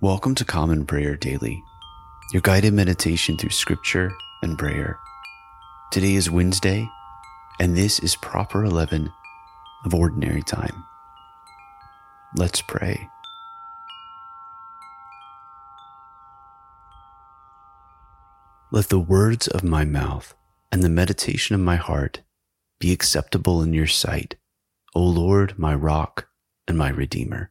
Welcome to Common Prayer Daily, your guided meditation through scripture and prayer. Today is Wednesday, and this is proper 11 of Ordinary Time. Let's pray. Let the words of my mouth and the meditation of my heart be acceptable in your sight, O Lord, my rock and my redeemer.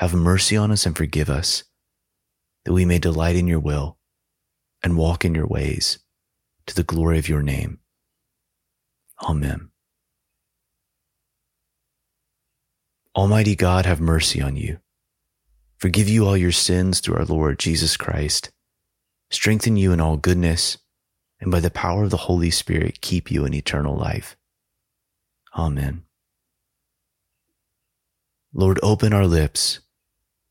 have mercy on us and forgive us, that we may delight in your will and walk in your ways to the glory of your name. Amen. Almighty God, have mercy on you. Forgive you all your sins through our Lord Jesus Christ. Strengthen you in all goodness, and by the power of the Holy Spirit, keep you in eternal life. Amen. Lord, open our lips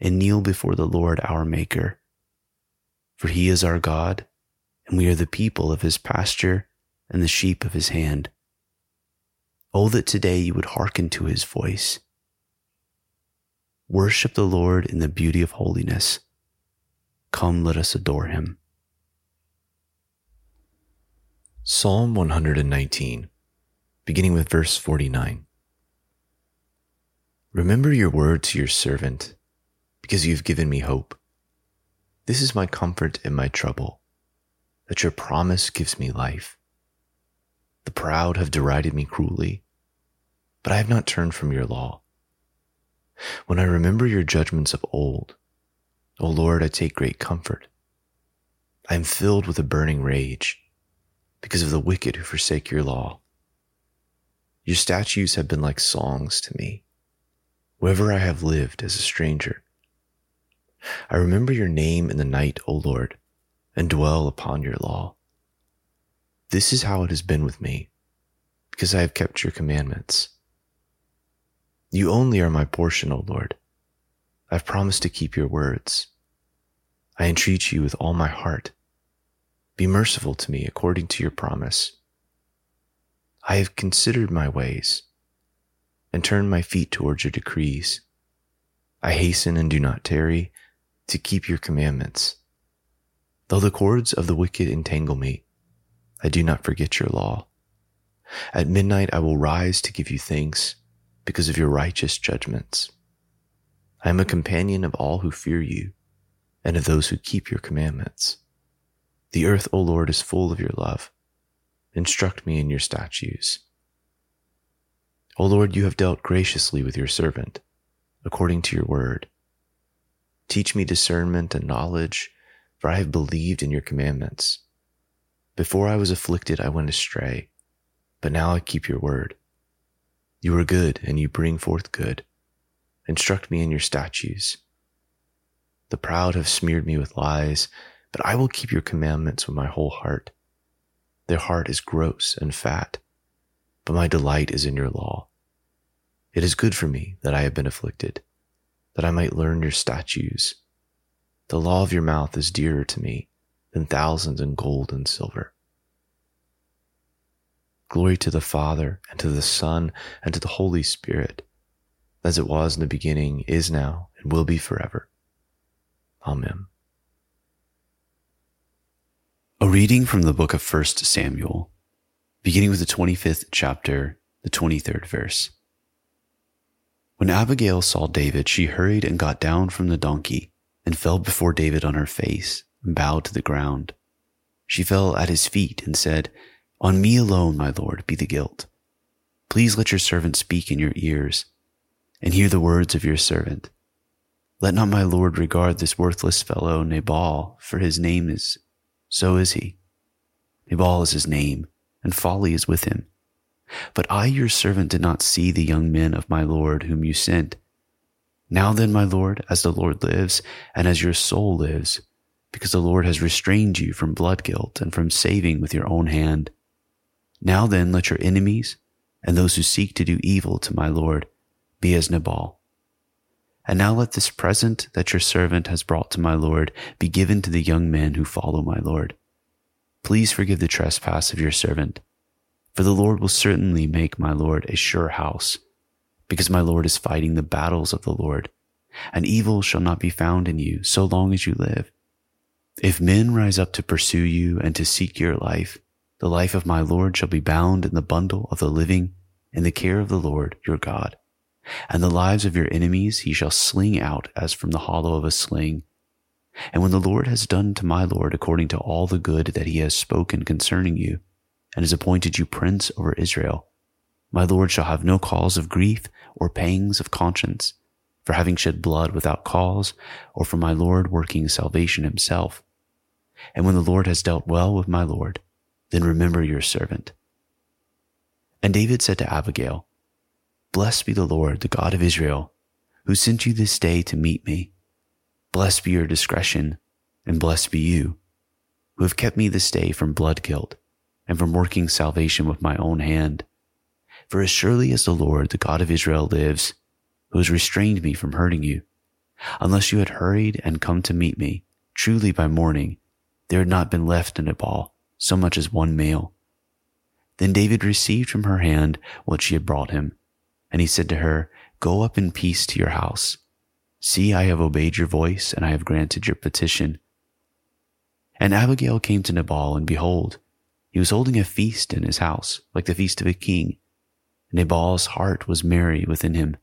and kneel before the Lord our Maker. For he is our God, and we are the people of his pasture and the sheep of his hand. Oh, that today you would hearken to his voice. Worship the Lord in the beauty of holiness. Come, let us adore him. Psalm 119, beginning with verse 49. Remember your word to your servant because you've given me hope. This is my comfort in my trouble, that your promise gives me life. The proud have derided me cruelly, but I have not turned from your law. When I remember your judgments of old, O Lord, I take great comfort. I am filled with a burning rage because of the wicked who forsake your law. Your statutes have been like songs to me, wherever I have lived as a stranger. I remember your name in the night, O Lord, and dwell upon your law. This is how it has been with me, because I have kept your commandments. You only are my portion, O Lord. I've promised to keep your words. I entreat you with all my heart. Be merciful to me according to your promise. I have considered my ways and turned my feet towards your decrees. I hasten and do not tarry to keep your commandments. Though the cords of the wicked entangle me, I do not forget your law. At midnight I will rise to give you thanks because of your righteous judgments. I am a companion of all who fear you and of those who keep your commandments. The earth, O Lord, is full of your love. Instruct me in your statutes. O Lord, you have dealt graciously with your servant, according to your word. Teach me discernment and knowledge, for I have believed in your commandments. Before I was afflicted, I went astray, but now I keep your word. You are good, and you bring forth good. Instruct me in your statutes. The proud have smeared me with lies, but I will keep your commandments with my whole heart. Their heart is gross and fat, but my delight is in your law. It is good for me that I have been afflicted that I might learn your statutes. The law of your mouth is dearer to me than thousands in gold and silver. Glory to the Father, and to the Son, and to the Holy Spirit, as it was in the beginning, is now, and will be forever. Amen. A reading from the book of 1 Samuel, beginning with the 25th chapter, the 23rd verse. When Abigail saw David, she hurried and got down from the donkey and fell before David on her face and bowed to the ground. She fell at his feet and said, On me alone, my lord, be the guilt. Please let your servant speak in your ears and hear the words of your servant. Let not my lord regard this worthless fellow Nabal, for his name is, so is he. Nabal is his name, and folly is with him. But I, your servant, did not see the young men of my lord whom you sent. Now then, my lord, as the Lord lives, and as your soul lives, because the Lord has restrained you from blood guilt and from saving with your own hand. Now then, let your enemies and those who seek to do evil to my Lord be as Nabal. And now let this present that your servant has brought to my Lord be given to the young men who follow my Lord. Please forgive the trespass of your servant, for the Lord will certainly make my Lord a sure house, because my Lord is fighting the battles of the Lord, and evil shall not be found in you so long as you live. If men rise up to pursue you and to seek your life, the life of my Lord shall be bound in the bundle of the living in the care of the Lord your God. And the lives of your enemies he shall sling out as from the hollow of a sling. And when the Lord has done to my Lord according to all the good that he has spoken concerning you, and has appointed you prince over Israel, my Lord shall have no cause of grief or pangs of conscience for having shed blood without cause, or for my Lord working salvation himself. And when the Lord has dealt well with my Lord, then remember your servant. And David said to Abigail, Blessed be the Lord, the God of Israel, who sent you this day to meet me. Blessed be your discretion, and blessed be you, who have kept me this day from blood guilt, and from working salvation with my own hand. For as surely as the Lord, the God of Israel lives, who has restrained me from hurting you. Unless you had hurried and come to meet me, truly by morning, there had not been left in Nabal so much as one male. Then David received from her hand what she had brought him, and he said to her, Go up in peace to your house. See, I have obeyed your voice, and I have granted your petition. And Abigail came to Nabal, and behold, he was holding a feast in his house, like the feast of a king. And Nabal's heart was merry within him,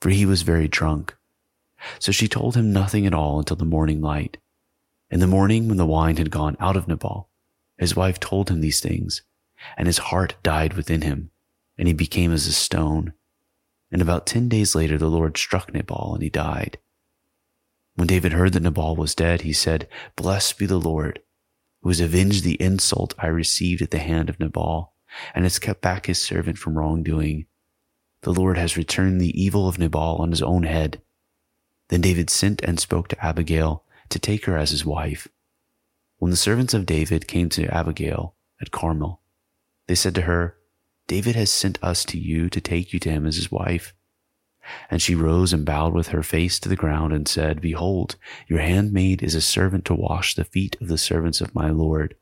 for he was very drunk. So she told him nothing at all until the morning light. In the morning, when the wine had gone out of Nabal, his wife told him these things, and his heart died within him, and he became as a stone. And about ten days later, the Lord struck Nabal, and he died. When David heard that Nabal was dead, he said, Blessed be the Lord, who has avenged the insult I received at the hand of Nabal, and has kept back his servant from wrongdoing. The Lord has returned the evil of Nabal on his own head. Then David sent and spoke to Abigail to take her as his wife. When the servants of David came to Abigail at Carmel, they said to her, David has sent us to you to take you to him as his wife. And she rose and bowed with her face to the ground and said, Behold, your handmaid is a servant to wash the feet of the servants of my Lord.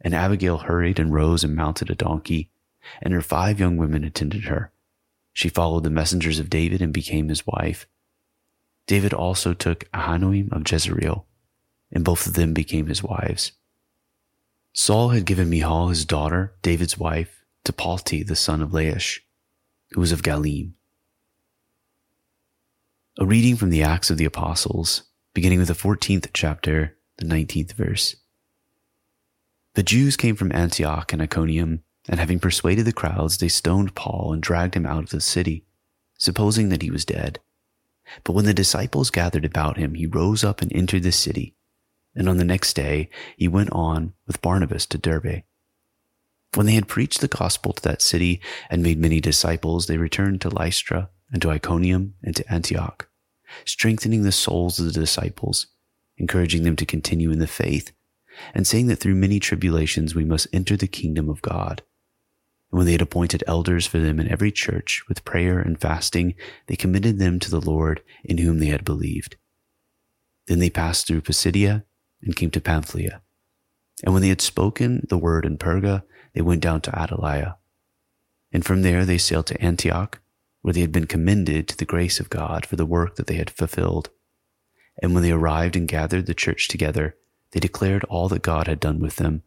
And Abigail hurried and rose and mounted a donkey, and her five young women attended her. She followed the messengers of David and became his wife. David also took Ahinoam of Jezreel, and both of them became his wives. Saul had given Michal his daughter, David's wife, to Palti the son of Laish, who was of Gallim. A reading from the Acts of the Apostles, beginning with the 14th chapter, the 19th verse. The Jews came from Antioch and Iconium and having persuaded the crowds, they stoned Paul and dragged him out of the city, supposing that he was dead. But when the disciples gathered about him, he rose up and entered the city. And on the next day, he went on with Barnabas to Derbe. When they had preached the gospel to that city and made many disciples, they returned to Lystra and to Iconium and to Antioch, strengthening the souls of the disciples, encouraging them to continue in the faith, and saying that through many tribulations we must enter the kingdom of God. And when they had appointed elders for them in every church with prayer and fasting, they committed them to the Lord in whom they had believed. Then they passed through Pisidia and came to Pamphylia. And when they had spoken the word in Perga, they went down to Attalia. And from there they sailed to Antioch, where they had been commended to the grace of God for the work that they had fulfilled. And when they arrived and gathered the church together, they declared all that God had done with them,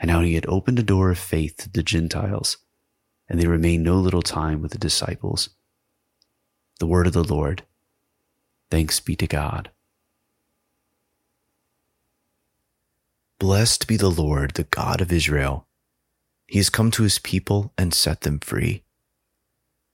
and how he had opened a door of faith to the Gentiles. And they remained no little time with the disciples. The word of the Lord. Thanks be to God. Blessed be the Lord, the God of Israel. He has come to his people and set them free.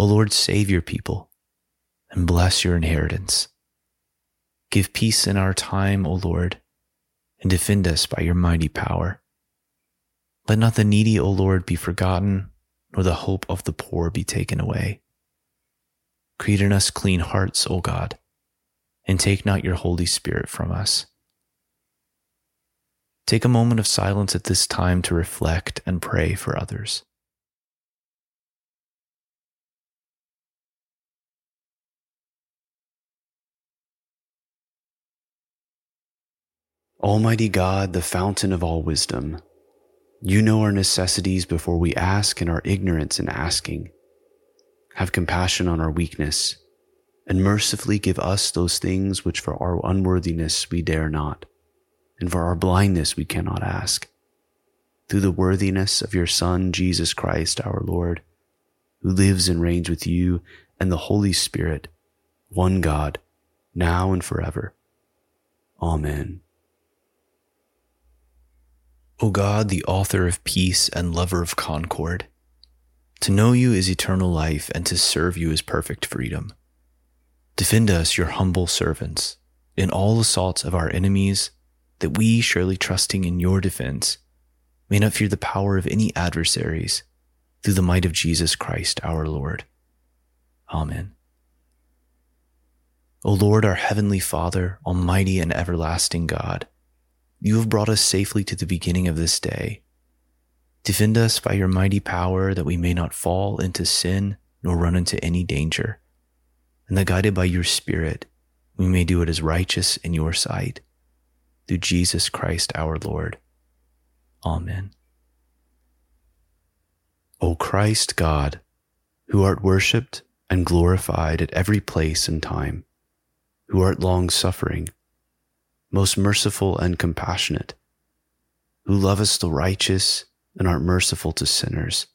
O Lord, save your people and bless your inheritance. Give peace in our time, O Lord, and defend us by your mighty power. Let not the needy, O Lord, be forgotten, nor the hope of the poor be taken away. Create in us clean hearts, O God, and take not your Holy Spirit from us. Take a moment of silence at this time to reflect and pray for others. Almighty God, the fountain of all wisdom, you know our necessities before we ask and our ignorance in asking. Have compassion on our weakness, and mercifully give us those things which for our unworthiness we dare not, and for our blindness we cannot ask. Through the worthiness of your Son, Jesus Christ our Lord, who lives and reigns with you and the Holy Spirit, one God, now and forever. Amen. O God, the author of peace and lover of concord, to know you is eternal life, and to serve you is perfect freedom. Defend us, your humble servants, in all assaults of our enemies, that we, surely trusting in your defense, may not fear the power of any adversaries, through the might of Jesus Christ our Lord. Amen. O Lord, our heavenly Father, almighty and everlasting God, you have brought us safely to the beginning of this day. Defend us by your mighty power that we may not fall into sin nor run into any danger, and that guided by your Spirit, we may do what is righteous in your sight. Through Jesus Christ our Lord. Amen. O Christ God, who art worshipped and glorified at every place and time, who art long suffering, most merciful and compassionate, who lovest the righteous and art merciful to sinners,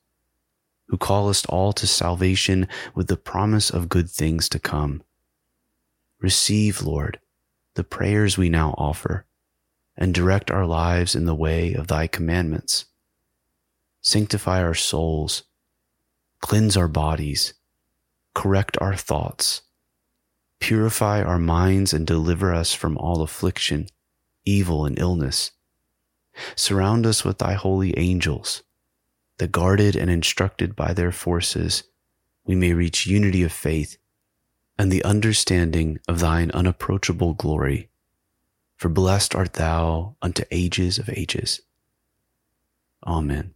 who callest all to salvation with the promise of good things to come. Receive, Lord, the prayers we now offer, and direct our lives in the way of thy commandments. Sanctify our souls, cleanse our bodies, correct our thoughts Purify our minds and deliver us from all affliction, evil, and illness. Surround us with thy holy angels, that guarded and instructed by their forces, we may reach unity of faith and the understanding of thine unapproachable glory. For blessed art thou unto ages of ages. Amen.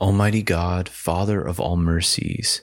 Almighty God, Father of all mercies,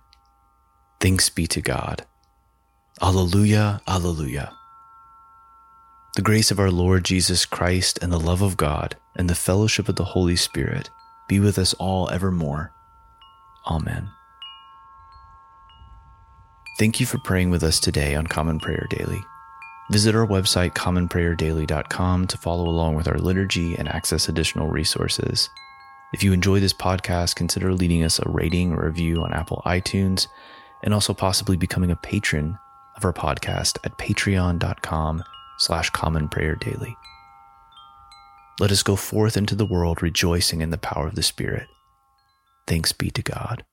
Thanks be to God. Alleluia, Alleluia. The grace of our Lord Jesus Christ and the love of God and the fellowship of the Holy Spirit be with us all evermore. Amen. Thank you for praying with us today on Common Prayer Daily. Visit our website, commonprayerdaily.com, to follow along with our liturgy and access additional resources. If you enjoy this podcast, consider leaving us a rating or review on Apple iTunes and also possibly becoming a patron of our podcast at patreon.com slash common prayer daily. Let us go forth into the world rejoicing in the power of the Spirit. Thanks be to God.